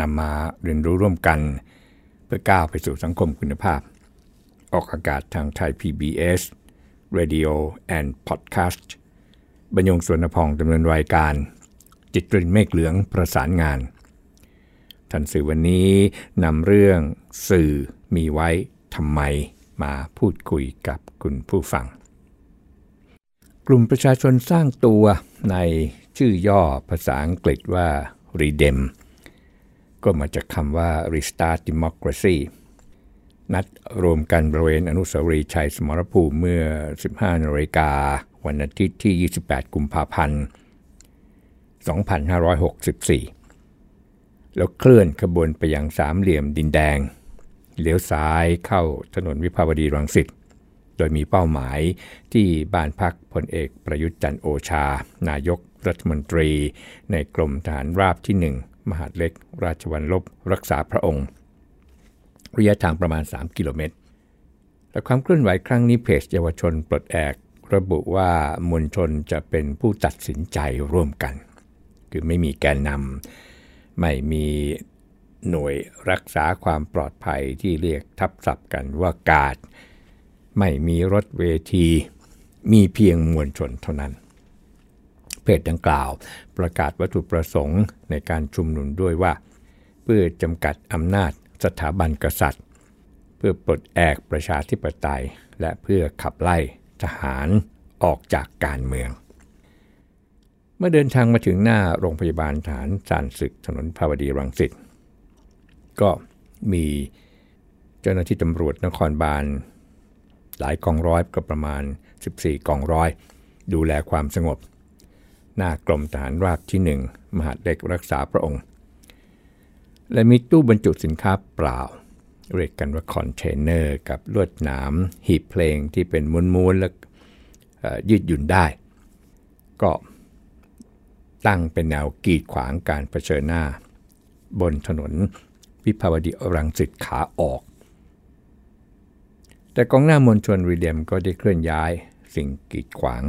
นำมาเรียนรู้ร่วมกัน เพื่อก้าวไปสู่สังคมคุณภาพ ออกอากาศทางไทย PBS Radio and Podcast บรรยงสวนพองดำเนินรายการ จิตรินเมฆเหลืองประสานงานทันสื่อวันนี้นำเรื่องสื่อมีไว้ทำไมมาพูดคุยกับคุณผู้ฟัง กลุ่มประชาชนสร้างตัวในชื่อย่อภาษาอังกฤษว่า Redem ก็มาจากคำว่า Restart Democracy นัดรวมกันบริเวณอนุสาวรีย์ชัยสมรภูมิเมื่อ 15นาฬิกาวันอาทิตย์ที่ 28 กุมภาพันธ์ 2564 แล้วเคลื่อนขบวนไปยังสามเหลี่ยมดินแดง เลี้ยวซ้ายเข้าถนนวิภาวดีรังสิต โดยมีเป้าหมายที่บ้านพักพลเอกประยุทธ์จันโอชา นายกรัฐมนตรี ในกรมทหารราบที่ 1 มหาดเล็ก ราชวัลลบ รักษาพระองค์ ระยะทางประมาณ 3 กิโลเมตรแต่ความเคลื่อนไหวครั้งนี้เพจเยาวชนปลดแอกระบุว่ามวลชนจะเป็นผู้ตัดสินใจร่วมกัน คือไม่มีแกนนำไม่มีหน่วยรักษาความปลอดภัยที่เรียกทับศัพท์กันว่ากาด ไม่มีรถเวที มีเพียงมวลชนเท่านั้น เพจดังกล่าว ประกาศวัตถุประสงค์ในการชุมนุมด้วยว่า เพื่อจำกัดอำนาจสถาบันกษัตริย์ เพื่อปลดแอกประชาธิปไตย และเพื่อขับไล่ทหารออกจากการเมือง เมื่อเดินทางมาถึงหน้าโรงพยาบาลทหารผ่านศึกถนนวิภาวดีรังสิตก็มีเจ้าหน้าที่ตำรวจนครบาลหลายกองร้อยก็ประมาณ 14 กองร้อย ดูแลความสงบ หน้ากรมทหารราบที่ 1 มหาดเล็กรักษาพระองค์ และมีตู้บรรจุสินค้าเปล่า เรียกกันว่าคอนเทนเนอร์กับลวดหนามหีบเพลงที่เป็นม้วนๆและยืดหยุ่นได้ ก็ตั้งเป็นแนวกีดขวางการเผชิญหน้า บนถนนวิภาวดีรังสิตขาออก แต่กองหน้ามวลชนรีเดียมก็ได้เคลื่อนย้ายสิ่งกีดขวาง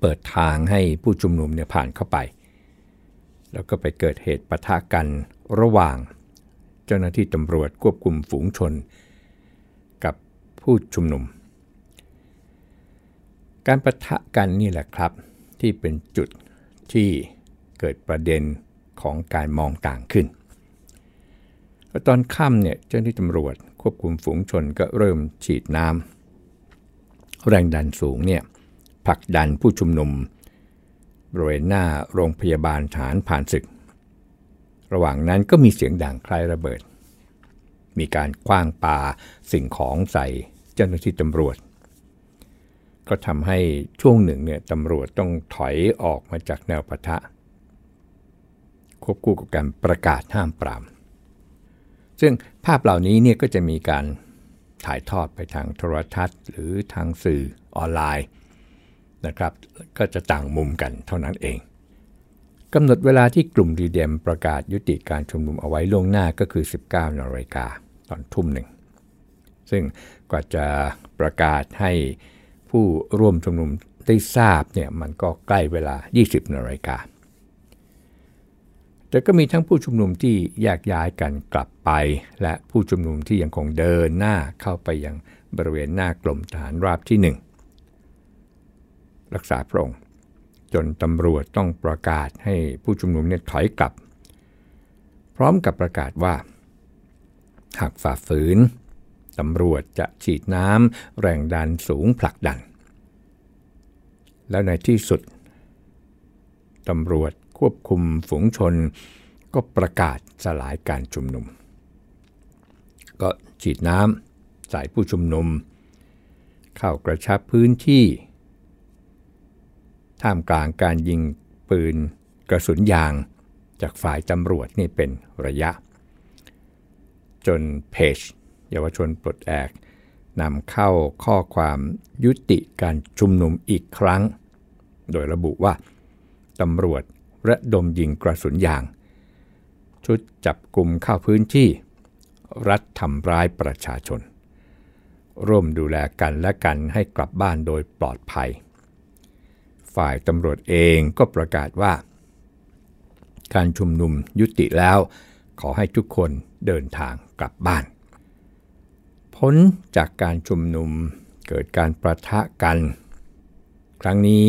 เปิดทางให้ผู้ชุมนุมเนี่ยผ่านเข้าไป แล้วก็ไปเกิดเหตุปะทะกันระหว่าง เจ้าหน้าที่ตำรวจควบคุมฝูงชน กับผู้ชุมนุม การปะทะกันนี่แหละครับ ที่เป็นจุดที่เกิดประเด็นของการมองต่างขึ้น ตอนค่ำเนี่ยเจ้าหน้าที่ตำรวจควบคุมฝูงชนก็เริ่มฉีดน้ำแรงดันสูงเนี่ย ผลักดันผู้ชุมนุมบริเวณหน้าโรงพยาบาลฐานผ่านศึก ระหว่างนั้นก็มีเสียงดังคล้ายระเบิด มีการคว้างปาสิ่งของใส่เจ้าหน้าที่ตำรวจ ก็ทำให้ช่วงหนึ่งเนี่ยตำรวจต้องถอยออกมาจากแนวปะทะ ควบคู่กับการประกาศห้ามปราม ซึ่งภาพเหล่านี้เนี่ยก็จะมีการถ่ายทอดไปทางโทรทัศน์ หรือทางสื่อออนไลน์ นะครับ ก็จะต่างมุมกันเท่านั้นเองกำหนดเวลาที่กลุ่มดีเดมประกาศยุติการชุมนุมเอาไว้ล่วงหน้าก็คือ 19นาฬิกาตอนทุ่มหนึ่ง ซึ่งกว่าจะประกาศให้ผู้ร่วมชุมนุมได้ทราบเนี่ยมันก็ใกล้เวลา 20นาฬิกา แต่ก็มีทั้งผู้ชุมนุมที่แยกย้ายกันกลับไป และผู้ชุมนุมที่ยังคงเดินหน้าเข้าไปยังบริเวณหน้ากลมฐานราบที่ 1 รักษาพระองค์ จนตำรวจต้องประกาศให้ผู้ชุมนุมเนี่ยถอยกลับ พร้อมกับประกาศว่า หากฝ่าฝืนตำรวจจะฉีดน้ำแรงดันสูงผลักดัน แล้วในที่สุดตำรวจควบคุมฝูงชน ก็ประกาศสลายการชุมนุม ก็ฉีดน้ำใส่ผู้ชุมนุม เข้ากระชับพื้นที่ ท่ามกลางการยิงปืนกระสุนยาง จากฝ่ายตำรวจนี่เป็นระยะ จนเพจเยาวชนปลดแอกนำเข้าข้อความยุติการชุมนุมอีกครั้ง โดยระบุว่าตำรวจระดมยิงกระสุนยาง ชุดจับกลุ่มเข้าพื้นที่ รัฐทำร้ายประชาชน ร่วมดูแลกันและกันให้กลับบ้านโดยปลอดภัย ฝ่ายตำรวจเองก็ประกาศว่า การชุมนุมยุติแล้ว ขอให้ทุกคนเดินทางกลับบ้าน พ้นจากการชุมนุมเกิดการประทะกัน ครั้งนี้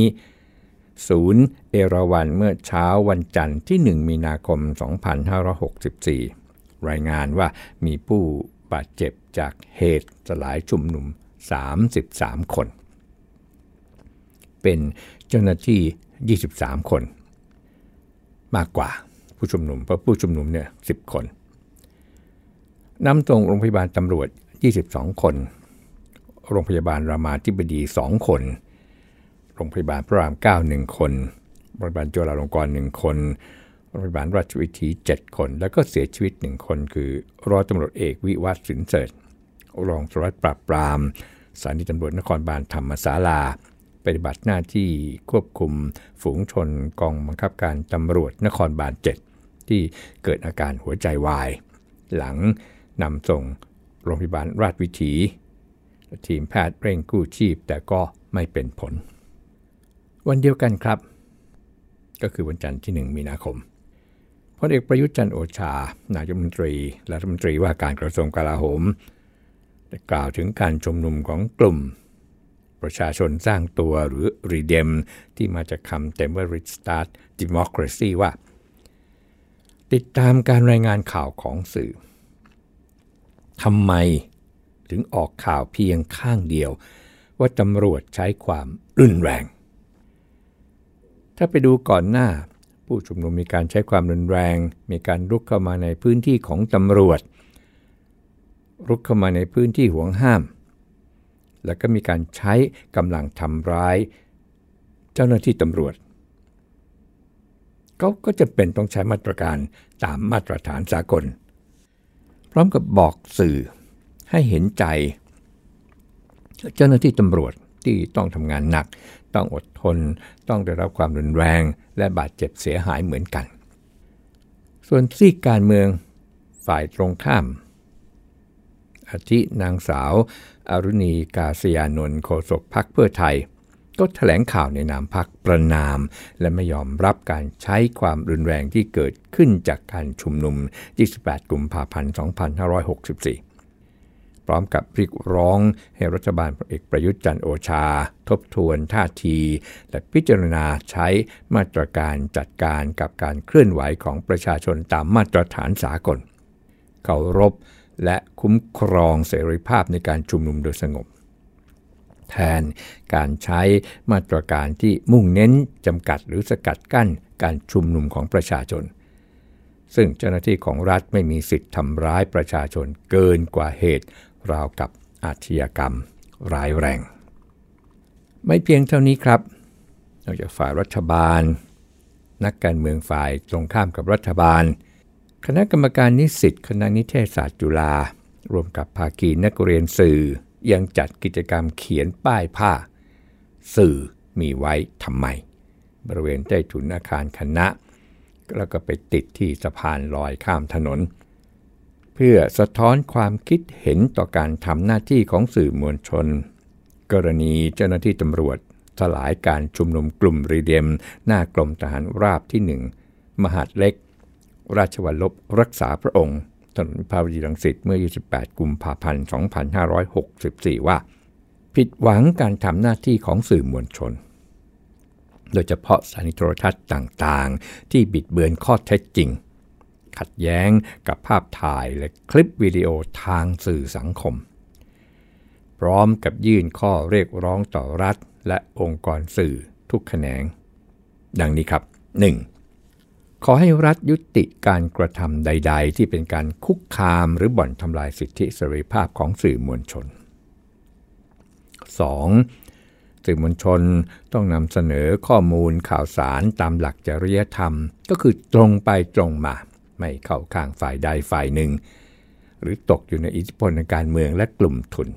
ศูนย์เอราวันเมื่อเช้าวันจันทร์ที่ 1 มีนาคม 2564 รายงานว่ามีผู้บาดเจ็บจากเหตุสลายชุมนุม 33 คน เป็น เจ้าหน้าที่ 23 คน มากกว่าผู้ชุมนุมเพราะผู้ชุมนุมเนี่ย10คนนำตรงโรงพยาบาลตำรวจ 22 คน โรงพยาบาลรามาธิบดี 2 คน โรงพยาบาลพระราม 9 1 คน โรงพยาบาลจุฬาลงกรณ์1คน โรงพยาบาลราชวิถี 7 คน แล้วก็เสียชีวิต 1 คน คือรอตำรวจเอกวิวัฒน์สินเสริฐรองสารวัตรปราบปรามสถานีตำรวจนครบาลธรรมศาลา ปฏิบัติหน้าที่ควบคุมฝูงชนกองบังคับการตำรวจนครบาล 7 ที่เกิดอาการหัวใจวาย หลังนำส่งโรงพยาบาลราชวิถี ทีมแพทย์เร่งกู้ชีพแต่ก็ไม่เป็นผล วันเดียวกันครับ ก็คือวันจันทร์ที่ 1 มีนาคมพลเอกประยุทธ์จันโอชา นายกรัฐมนตรีและรัฐมนตรีว่าการกระทรวงกลาโหม ได้กล่าวถึงการชุมนุมของกลุ่ม ประชาชนสร้างตัวหรือ Redem ที่มาจากคำเต็มว่า Restart Democracy ว่า ติดตามการรายงานข่าวของสื่อทำไมถึงออกข่าวเพียงข้างเดียว ว่าตำรวจใช้ความรุนแรง ถ้าไปดูก่อนหน้า ผู้ชุมนุมมีการใช้ความรุนแรง มีการรุกเข้ามาในพื้นที่ของตำรวจ รุกเข้ามาในพื้นที่ห่วงห้าม แล้วก็มีการใช้กำลังทำร้าย เจ้าหน้าที่ตำรวจเขาก็จะเป็นต้องใช้มาตรการตามมาตรฐานสากล พร้อมกับบอกสื่อให้เห็นใจ เจ้าหน้าที่ตำรวจที่ต้องทำงานหนัก ต้องอดทน ต้องได้รับความรุนแรง และบาดเจ็บเสียหายเหมือนกัน ส่วนซีกการเมืองฝ่ายตรงข้าม อาทินางสาวอารุณีกาศยานนท์โฆษกพักเพื่อไทย ก็แถลงข่าวในนามพักประนาม และไม่ยอมรับการใช้ความรุนแรงที่เกิดขึ้นจากการชุมนุม 28 กุมภาพันธ์ 2564 พร้อมกับเรียกร้องให้รัฐบาลพลเอกประยุทธ์จันโอชา ทบทวนท่าที และพิจารณาใช้มาตรการจัดการกับการเคลื่อนไหวของประชาชนตามมาตรฐานสากลเคารพ และคุ้มครองเสรีภาพในการชุมนุมโดยสงบ แทนการใช้มาตรการที่มุ่งเน้นจำกัดหรือสกัดกั้นการชุมนุมของประชาชน ซึ่งเจ้าหน้าที่ของรัฐไม่มีสิทธิ์ทำร้ายประชาชนเกินกว่าเหตุ ราวกับอาชญากรรม ร้ายแรง ไม่เพียงเท่านี้ครับนอกจากฝ่ายรัฐบาล นักการเมืองฝ่ายตรงข้ามกับรัฐบาล คณะกรรมการนิสิตคณะนิเทศศาสตร์จุฬา รวมกับภาคีนักเรียนสื่อ ยังจัดกิจกรรมเขียนป้ายผ้า สื่อมีไว้ทำไม บริเวณใต้ถุนอาคารคณะ แล้วก็ไปติดที่สะพานลอยข้ามถนน เพื่อสะท้อนความคิดเห็นต่อการทำหน้าที่ของสื่อมวลชน กรณีเจ้าหน้าที่ตำรวจสลายการชุมนุมกลุ่มรีเดียม หน้ากรมทหารราบที่หนึ่งมหาดเล็ก ราชวัลลบรักษาพระองค์ถนนพาวดีรังสิตเมื่อ 28 กุมภาพันธ์ 2564 ว่า ผิดหวังการทำหน้าที่ของสื่อมวลชน โดยเฉพาะสถานีโทรทัศน์ต่างๆ ที่บิดเบือนข้อเท็จจริง ขัดแย้งกับภาพถ่ายและคลิปวิดีโอทางสื่อสังคม พร้อมกับยื่นข้อเรียกร้องต่อรัฐและองค์กรสื่อทุกแขนง ดังนี้ครับ 1. ขอให้รัฐยุติการกระทำใด ๆ ที่เป็นการคุกคามหรือบ่อนทำลายสิทธิเสรีภาพของสื่อมวลชน 2. สสื่อมวลชนต้องนำเสนอข้อมูลข่าวสารตามหลักจริยธรรม ก็คือตรงไปตรงมา ไม่เข้าข้างฝ่ายใดฝ่ายหนึ่ง หรือตกอยู่ในอิทธิพลการเมืองและกลุ่มทุน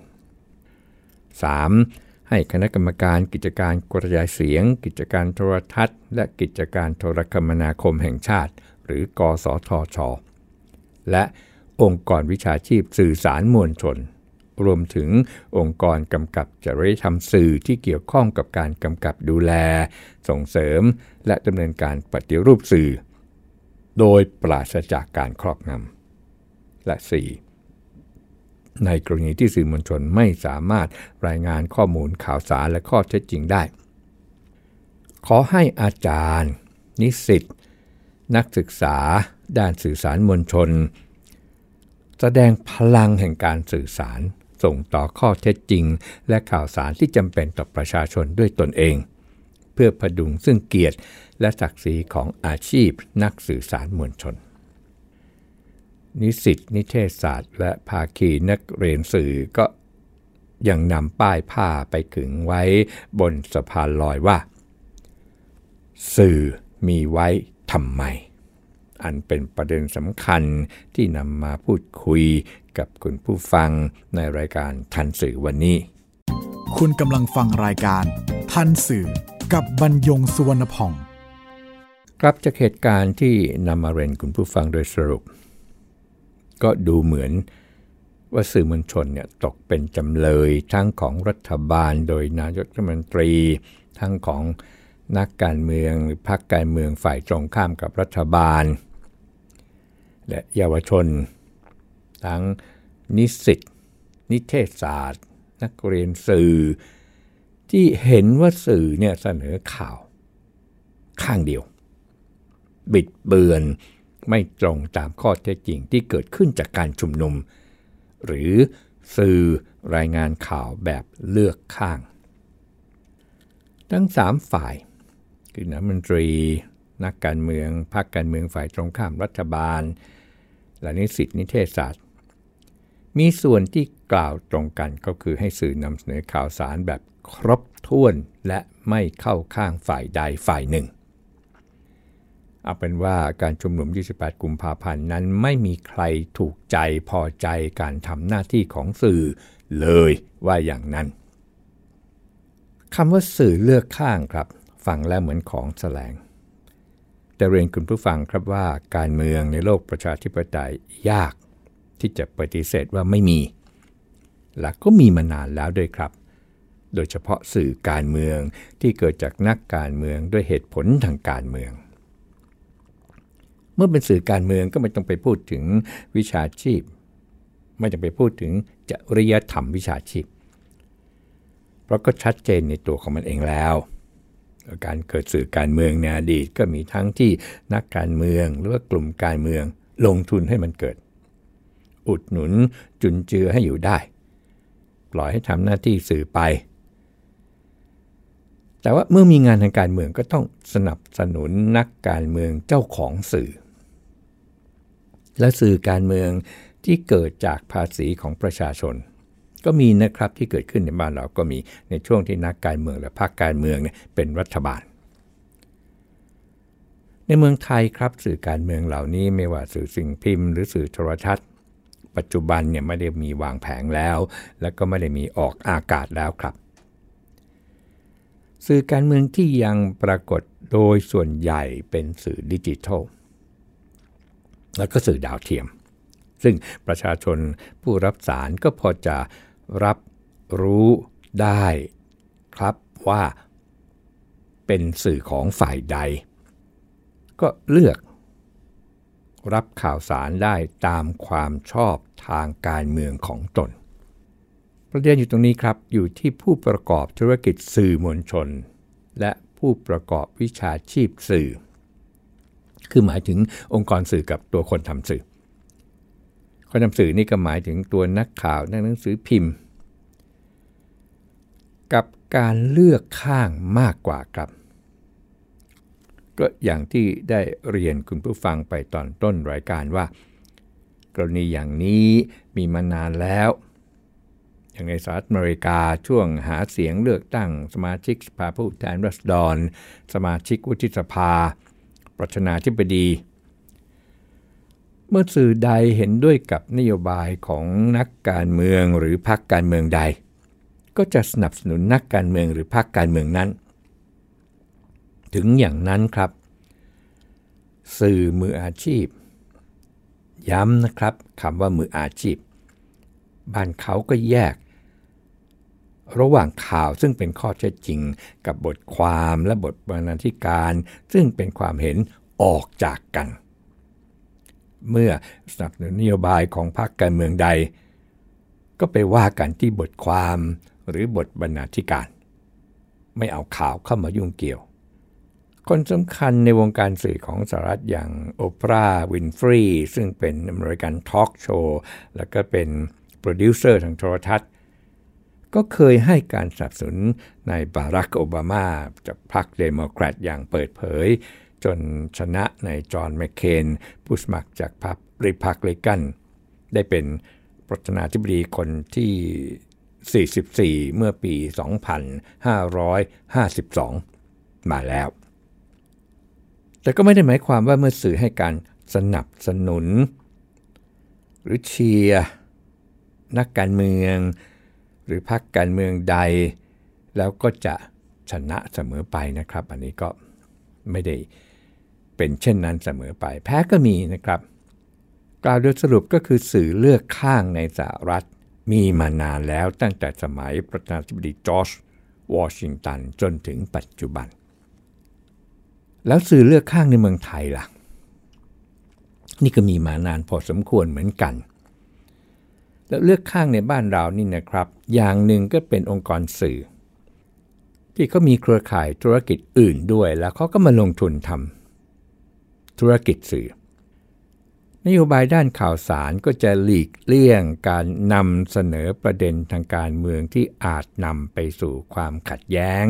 3. ให้คณะกรรมการกิจการกระจายเสียง กิจการโทรทัศน์ และกิจการโทรคมนาคมแห่งชาติ หรือ กสทช และองค์กรวิชาชีพสื่อสารมวลชน รวมถึงองค์กรกำกับจริยธรรมสื่อที่เกี่ยวข้องกับการกำกับดูแล ส่งเสริม และดำเนินการปฏิรูปสื่อ โดยปราศจากการครอบงำและ 4. ในกรณีที่สื่อมวลชนไม่สามารถรายงานข้อมูลข่าวสารและข้อเท็จจริงได้ ขอให้อาจารย์ นิสิตนักศึกษา ด้านสื่อสารมวลชน แสดงพลังแห่งการสื่อสาร ส่งต่อข้อเท็จจริง และข่าวสารที่จำเป็นต่อประชาชนด้วยตนเอง เพื่อพดุงซึ่งเกียรติและศักดิ์ศรีของอาชีพนักสื่อสารมวลชน นิสิตนิเทศศาสตร์ และภาคีนักเรียนสื่อก็ยังนำป้ายผ้าไปขึงไว้บนสะพานลอยว่า สื่อมีไว้ทำไม อันเป็นประเด็นสำคัญที่นำมาพูดคุยกับคุณผู้ฟังในรายการทันสื่อวันนี้ คุณกำลังฟังรายการ ทันสื่อกับบรรยงสุวรรณพองครับจากเหตุการณ์ที่นำมาเรียนคุณผู้ฟังโดยสรุป ก็ดูเหมือนว่าสื่อมวลชนเนี่ยตกเป็นจำเลยทั้งของรัฐบาลโดยนายกรัฐมนตรี ทั้งของนักการเมืองหรือพรรคการเมืองฝ่ายตรงข้ามกับรัฐบาล และเยาวชน ทั้งนิสิตนิเทศศาสตร์ นักเรียนสื่อ ที่เห็นว่าสื่อเนี่ยเสนอข่าว ข้างเดียว บิดเบือน ไม่ตรงตามข้อเท็จจริงที่เกิดขึ้นจากการชุมนุม หรือสื่อรายงานข่าวแบบเลือกข้าง ทั้งสามฝ่าย คือนักมนตรี นักการเมืองพรรคการเมืองฝ่ายตรงข้ามรัฐบาล และนิสิตนิเทศศาสตร์ มีส่วนที่กล่าวตรงกันก็คือให้สื่อนำเสนอข่าวสารแบบครบถ้วนและไม่เข้าข้างฝ่ายใดฝ่ายหนึ่ง เอาเป็นว่าการชุมนุม 28 กุมภาพันธ์นั้นไม่มีใครถูกใจพอใจการทำหน้าที่ของสื่อเลยว่าอย่างนั้นคำว่าสื่อเลือกข้างครับ ฟังแล้วเหมือนของแสลง แต่เรียนคุณผู้ฟังครับว่าการเมืองในโลกประชาธิปไตยยากที่จะปฏิเสธว่าไม่มี และก็มีมานานแล้วด้วยครับ โดยเฉพาะสื่อการเมืองที่เกิดจากนักการเมืองด้วยเหตุผลทางการเมือง เมื่อเป็นสื่อการเมืองก็ไม่ต้องไปพูดถึงวิชาชีพ ไม่ต้องไปพูดถึงจริยธรรมวิชาชีพ เพราะก็ชัดเจนในตัวของมันเองแล้วการเกิดสื่อการเมืองในอดีตก็มีทั้งที่นักการเมืองหรือว่ากลุ่มการเมืองลงทุนให้มันเกิด อุดหนุนจุนเจือให้อยู่ได้ ปล่อยให้ทำหน้าที่สื่อไป แต่ว่าเมื่อมีงานทางการเมืองก็ต้องสนับสนุนนักการเมืองเจ้าของสื่อ และสื่อการเมืองที่เกิดจากภาษีของประชาชน ก็มีนะครับที่เกิดขึ้นในบ้านเราก็มีในช่วงที่นักการเมืองและพรรคการเมืองเนี่ยเป็นรัฐบาล ในเมืองไทยครับสื่อการเมืองเหล่านี้ไม่ว่าสื่อสิ่งพิมพ์หรือสื่อโทรทัศน์ ปัจจุบันเนี่ยไม่ได้มีวางแผงแล้ว และก็ไม่ได้มีออกอากาศแล้วครับสื่อการเมืองที่ยังปรากฏโดยส่วนใหญ่เป็นสื่อดิจิทัล แล้วก็สื่อดาวเทียม ซึ่งประชาชนผู้รับสารก็พอจะรับรู้ได้ครับว่าเป็นสื่อของฝ่ายใด ก็เลือกรับข่าวสารได้ตามความชอบทางการเมืองของตน ประเด็นอยู่ตรงนี้ครับ อยู่ที่ผู้ประกอบธุรกิจสื่อมวลชน และผู้ประกอบวิชาชีพสื่อ คือหมายถึงองค์กรสื่อกับตัวคนทำสื่อ คนทำสื่อนี่ก็หมายถึงตัวนักข่าวนักหนังสือพิมพ์ กับการเลือกข้างมากกว่าครับ ก็อย่างที่ได้เรียนคุณผู้ฟังไปตอนต้นรายการว่า กรณีอย่างนี้มีมานานแล้วอย่างในสหรัฐอเมริกาช่วงหาเสียงเลือกตั้งสมาชิกสภาผู้แทนราษฎร สมาชิกวุฒิสภา ประธานาธิบดี เมื่อสื่อใดเห็นด้วยกับนโยบายของนักการเมืองหรือพรรคการเมืองใด ก็จะสนับสนุนนักการเมืองหรือพรรคการเมืองนั้น ถึงอย่างนั้นครับ สื่อมืออาชีพ ย้ำนะครับคำว่ามืออาชีพ บ้านเขาก็แยก ระหว่างข่าวซึ่งเป็นข้อเท็จจริง กับบทความและบทบรรณาธิการ ซึ่งเป็นความเห็นออกจากกัน เมื่อสนับสนุนนโยบายของพรรคการเมืองใด ก็ไปว่ากันที่บทความหรือบทบรรณาธิการ ไม่เอาข่าวเข้ามายุ่งเกี่ยว คนสำคัญในวงการสื่อของสหรัฐอย่างโอปราห์วินฟรีซึ่งเป็นอเมริกันทอล์กโชว์ แล้วก็เป็นโปรดิวเซอร์ทางโทรทัศน์ ก็เคยให้การสนับสนุนนายบารักโอบามาจากพรรคเดโมแครตอย่างเปิดเผย จนชนะนายจอห์นแมคเคนผู้สมัครจากพรรครีพับลิกัน ได้เป็นประธานาธิบดีคนที่ 44 เมื่อปี 2552 มาแล้ว แต่ก็ไม่ได้หมายความว่าเมื่อสื่อให้การสนับสนุน หรือเชียร์นักการเมือง หรือพรรคการเมืองใด แล้วก็จะชนะเสมอไปนะครับ อันนี้ก็ไม่ได้เป็นเช่นนั้นเสมอไป แพ้ก็มีนะครับ กล่าวโดยสรุปก็คือสื่อเลือกข้างในสหรัฐ มีมานานแล้วตั้งแต่สมัยประธานาธิบดีจอร์จวอชิงตันจนถึงปัจจุบัน แล้วสื่อเลือกข้างในเมืองไทยล่ะ นี่ก็มีมานานพอสมควรเหมือนกัน แล้วเลือกข้างในบ้านเรานี่นะครับ อย่างหนึ่งก็เป็นองค์กรสื่อ ที่เขามีเครือข่ายธุรกิจอื่นด้วย แล้วเขาก็มาลงทุนทำธุรกิจสื่อนโยบายด้านข่าวสารก็จะหลีกเลี่ยงการนำเสนอประเด็นทางการเมืองที่อาจนำไปสู่ความขัดแย้ง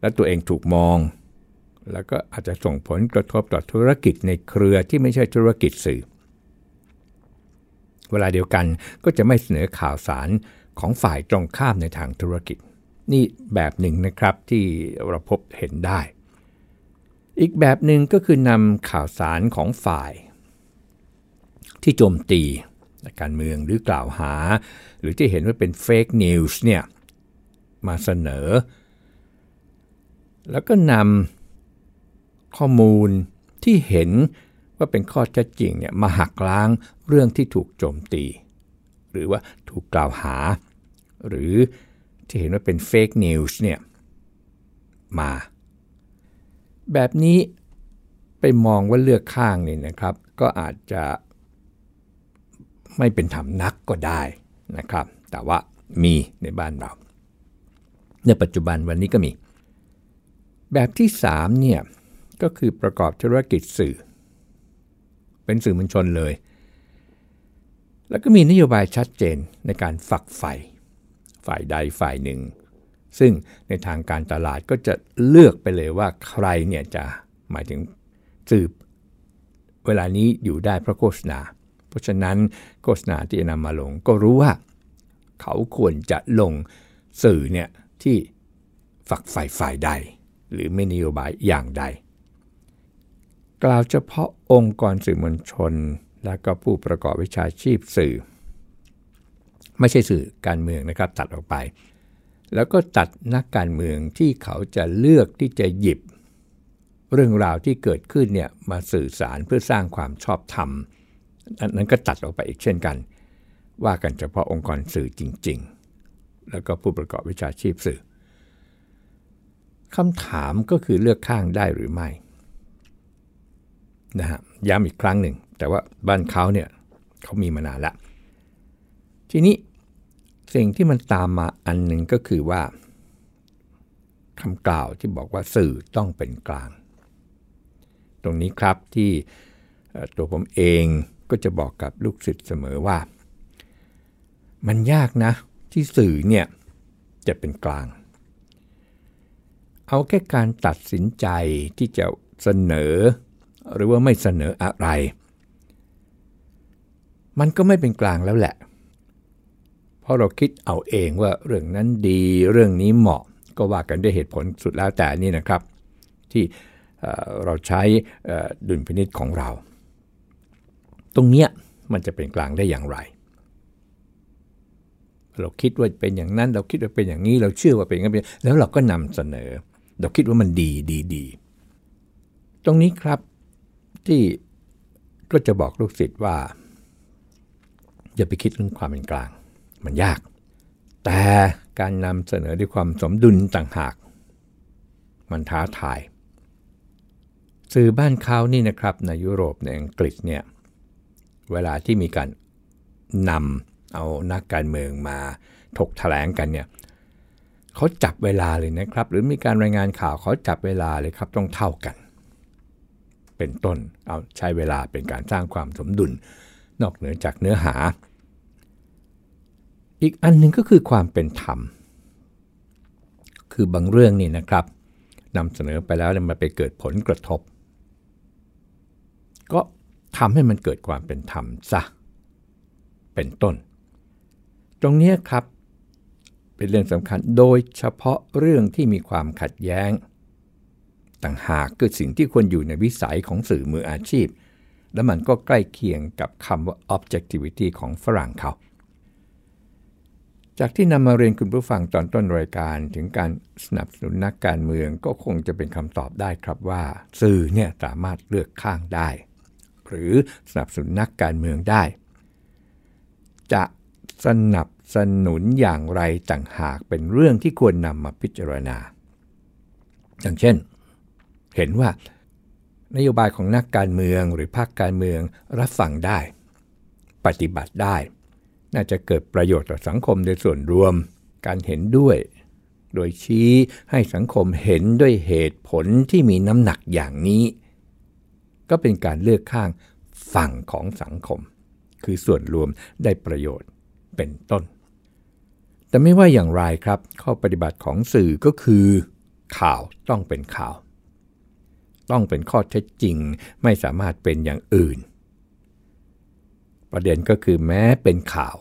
และตัวเองถูกมอง แล้วก็อาจจะส่งผลกระทบต่อธุรกิจในเครือที่ไม่ใช่ธุรกิจสื่อ เวลาเดียวกันก็จะไม่เสนอข่าวสารของฝ่ายตรงข้ามในทางธุรกิจ นี่แบบหนึ่งนะครับที่เราพบเห็นได้ อีกแบบหนึ่งก็คือนำข่าวสารของฝ่าย ที่โจมตีการเมืองหรือกล่าวหา หรือที่เห็นว่าเป็นเฟกนิวส์เนี่ยมาเสนอ แล้วก็นำข้อมูลที่เห็น ว่าเป็นข้อเท็จจริงเนี่ยมาหักล้างเรื่องที่ถูกโจมตี หรือว่าถูกกล่าวหา หรือที่เห็นว่าเป็นเฟกนิวส์เนี่ยมา แบบนี้ไปมองว่าเลือกข้างนี่นะครับ ก็อาจจะไม่เป็นธรรมนักก็ได้นะครับ แต่ว่ามีในบ้านเรา ในปัจจุบันวันนี้ก็มี แบบที่3เนี่ยก็คือประกอบธุรกิจสื่อ เป็นสื่อมวลชนเลย แล้วก็มีนโยบายชัดเจนในการฝักใฝ่ฝ่ายใดฝ่ายหนึ่ง ซึ่งในทางการตลาดก็จะเลือกไปเลยว่าใครเนี่ยจะหมายถึงสื่อเวลานี้อยู่ได้เพราะโฆษณา เพราะฉะนั้นโฆษณาที่นำมาลง ก็รู้ว่าเขาควรจะลงสื่อเนี่ยที่ฝักใฝ่ฝ่ายใด หรือไม่นโยบายอย่างใด กล่าวเฉพาะองค์กรสื่อมวลชน และก็ผู้ประกอบวิชาชีพสื่อ ไม่ใช่สื่อการเมืองนะครับตัดออกไป แล้วก็ตัดนักการเมืองที่เขาจะเลือกที่จะหยิบ เรื่องราวที่เกิดขึ้นเนี่ยมาสื่อสารเพื่อสร้างความชอบธรรมนั้นก็ตัดออกไปอีกเช่นกัน ว่ากันเฉพาะองค์กรสื่อจริง ๆ แล้วก็ผู้ประกอบวิชาชีพสื่อคำถามก็คือเลือกข้างได้หรือไม่ นะฮะย้ำอีกครั้งหนึ่ง แต่ว่าบ้านเขาเนี่ยเขามีมานานละ ทีนี้สิ่งที่มันตามมาอันหนึ่งก็คือว่าคำกล่าวที่บอกว่าสื่อต้องเป็นกลาง ตรงนี้ครับที่ตัวผมเองก็จะบอกกับลูกศิษย์เสมอว่า มันยากนะที่สื่อเนี่ยจะเป็นกลาง เอาแค่การตัดสินใจที่จะเสนอ หรือว่าไม่เสนออะไร มันก็ไม่เป็นกลางแล้วแหละ เพราะเราคิดเอาเองว่าเรื่องนั้นดีเรื่องนี้เหมาะก็ว่ากันด้วยเหตุผลสุดแล้วแต่นี่นะครับ ที่เราใช้ดุลพินิษของเรา ตรงเนี้ยมันจะเป็นกลางได้อย่างไร เราคิดว่าเป็นอย่างนั้น เราคิดว่าเป็นอย่างนี้ เราเชื่อว่าเป็นอย่างนี้แล้วเราก็นำเสนอ เราคิดว่ามันดีดีดี ตรงนี้ครับ ที่ก็จะบอกลูกศิษย์ว่า อย่าไปคิดเรื่องความเป็นกลาง มันยาก แต่การนำเสนอด้วยความสมดุลต่างหาก มันท้าทาย สื่อบ้านเขานี่นะครับ ในยุโรปในอังกฤษเนี่ยเวลาที่มีการนำเอานักการเมืองมาถกถแถลงกันเนี่ยเขาจับเวลาเลยนะครับ หรือมีการรายงานข่าวเขาจับเวลาเลยครับต้องเท่ากัน เป็นต้น เอาใช้เวลาเป็นการสร้างความสมดุล นอกเหนือจากเนื้อหา อีกอันหนึ่งก็คือความเป็นธรรม คือบางเรื่องนี่นะครับนำเสนอไปแล้วมันไปเกิดผลกระทบ ก็ทำให้มันเกิดความเป็นธรรมซะเป็นต้น ตรงนี้ครับเป็นเรื่องสำคัญโดยเฉพาะเรื่องที่มีความขัดแย้ง ต่างหากคือสิ่งที่ควรอยู่ในวิสัยของสื่อมืออาชีพ และมันก็ใกล้เคียงกับคำว่า objectivity ของฝรั่งเขา จากที่นำมาเรียนคุณผู้ฟังตอนต้นรายการถึงการสนับสนุนนักการเมืองก็คงจะเป็นคำตอบได้ครับว่า สื่อเนี่ยสามารถเลือกข้างได้ หรือสนับสนุนนักการเมืองได้ จะสนับสนุนอย่างไรต่างหากเป็นเรื่องที่ควรนำมาพิจารณา อย่างเช่น เห็นว่านโยบายของนักการเมืองหรือภาคการเมืองรับฟังได้ ปฏิบัติได้ น่าจะเกิดประโยชน์ต่อสังคมโดยส่วนรวม การเห็นด้วย โดยชี้ให้สังคมเห็นด้วยเหตุผลที่มีน้ำหนักอย่างนี้ ก็เป็นการเลือกข้างฝั่งของสังคม คือส่วนรวมได้ประโยชน์เป็นต้น แต่ไม่ว่าอย่างไรครับ ข้อปฏิบัติของสื่อก็คือ ข่าวต้องเป็นข่าว ต้องเป็นข้อเท็จจริง ไม่สามารถเป็นอย่างอื่น ประเด็นก็คือแม้เป็นข่าว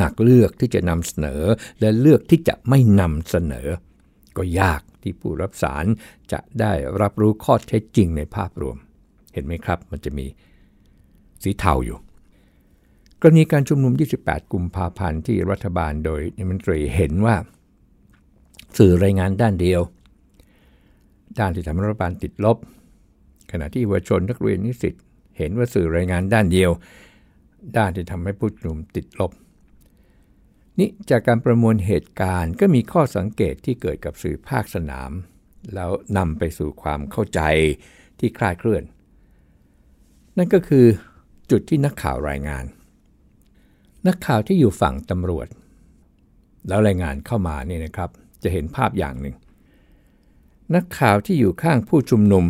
หากเลือกที่จะนำเสนอและเลือกที่จะไม่นำเสนอ ก็ยากที่ผู้รับสารจะได้รับรู้ข้อเท็จจริงในภาพรวม เห็นไหมครับ มันจะมีสีเทาอยู่กรณีการชุมนุม 28 กุมภาพันธ์ที่รัฐบาลโดยนิมนตรีเห็นว่า สื่อรายงานด้านเดียว ด้านที่ทำให้รัฐบาลติดลบ ขณะที่เยาวชนนักเรียนนิสิตเห็นว่าสื่อรายงานด้านเดียว ด้านที่ทำให้ผู้ชุมนุมติดลบ นี่จากการประมวลเหตุการณ์ก็มีข้อสังเกตที่เกิดกับสื่อภาคสนาม แล้วนำไปสู่ความเข้าใจที่คลาดเคลื่อน นั่นก็คือจุดที่นักข่าวรายงาน นักข่าวที่อยู่ฝั่งตำรวจ แล้วรายงานเข้ามานี่นะครับ จะเห็นภาพอย่างหนึ่ง นักข่าวที่อยู่ข้างผู้ชุมนุม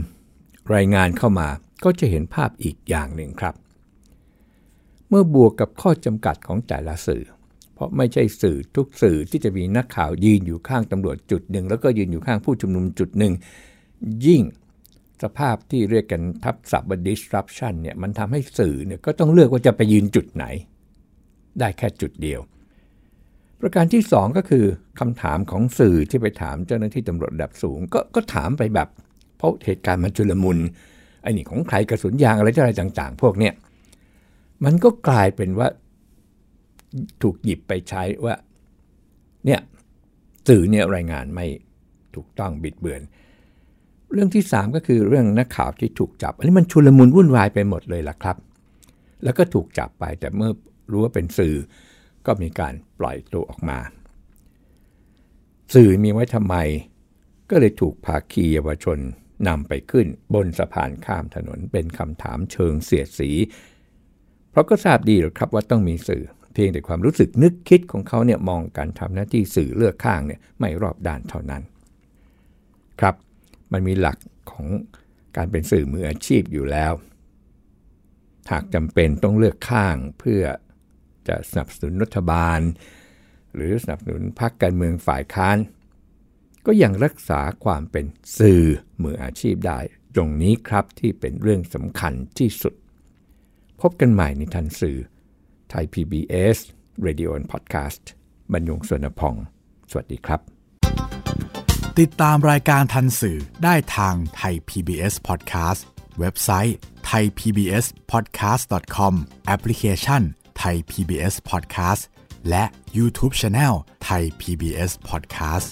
รายงานเข้ามาก็จะเห็นภาพอีกอย่างหนึ่งครับ เมื่อบวกกับข้อจำกัดของแต่ละสื่อ เพราะไม่ใช่สื่อทุกสื่อที่จะมีนักข่าวยืนอยู่ข้างตำรวจจุดหนึ่ง แล้วก็ยืนอยู่ข้างผู้ชุมนุมจุดหนึ่ง ยิ่งสภาพที่เรียกกันทับศัพท์ disruption เนี่ยมันทำให้สื่อเนี่ยก็ต้องเลือกว่าจะไปยืนจุดไหน ได้แค่จุดเดียว ประการที่ 2 ก็คือคำถามของสื่อที่ไปถามเจ้าหน้าที่ตำรวจระดับสูง ก็ก็ถามไปแบบ เพราะเหตุการณ์มันชุลมุนไอ้นี่ของใครกระสุนยางอะไรอะไรต่าง ๆ พวกเนี้ยมันก็กลายเป็นว่าถูกหยิบไปใช้ว่าเนี่ยสื่อเนี่ยรายงานไม่ถูกต้องบิดเบือน เรื่องที่ 3 ก็คือเรื่องนักข่าวที่ถูกจับ อันนี้มันชุลมุนวุ่นวายไปหมดเลยล่ะครับ แล้วก็ถูกจับไปแต่เมื่อรู้ว่าเป็นสื่อ ก็มีการปล่อยตัวออกมา สื่อมีไว้ทำไม ก็เลยถูกภาคีเยาวชนนำไปขึ้นบนสะพานข้ามถนนเป็นคำถามเชิงเสียดสี เพราะก็ทราบดีหรอกครับว่าต้องมีสื่อ เพียงแต่ความรู้สึกนึกคิดของเขาเนี่ยมองการทำหน้าที่สื่อเลือกข้างเนี่ยไม่รอบด้านเท่านั้น ครับ มันมีหลักของการเป็นสื่อมืออาชีพอยู่แล้ว หากจำเป็นต้องเลือกข้างเพื่อ จะสนับสนุนรัฐบาล หรือสนับสนุนพรรคการเมืองฝ่ายค้าน ก็ยังรักษาความเป็นสื่อมืออาชีพได้ ตรงนี้ครับที่เป็นเรื่องสำคัญที่สุด พบกันใหม่ในทันสื่อไทย PBS Radio and Podcast บรรยงสวนพอง สวัสดีครับ ติดตามรายการทันสื่อได้ทางไทย PBS Podcast เว็บไซต์ thaipbspodcast.com แอปพลิเคชัน ไทย PBS Podcast และ YouTube Channel ไทย PBS Podcast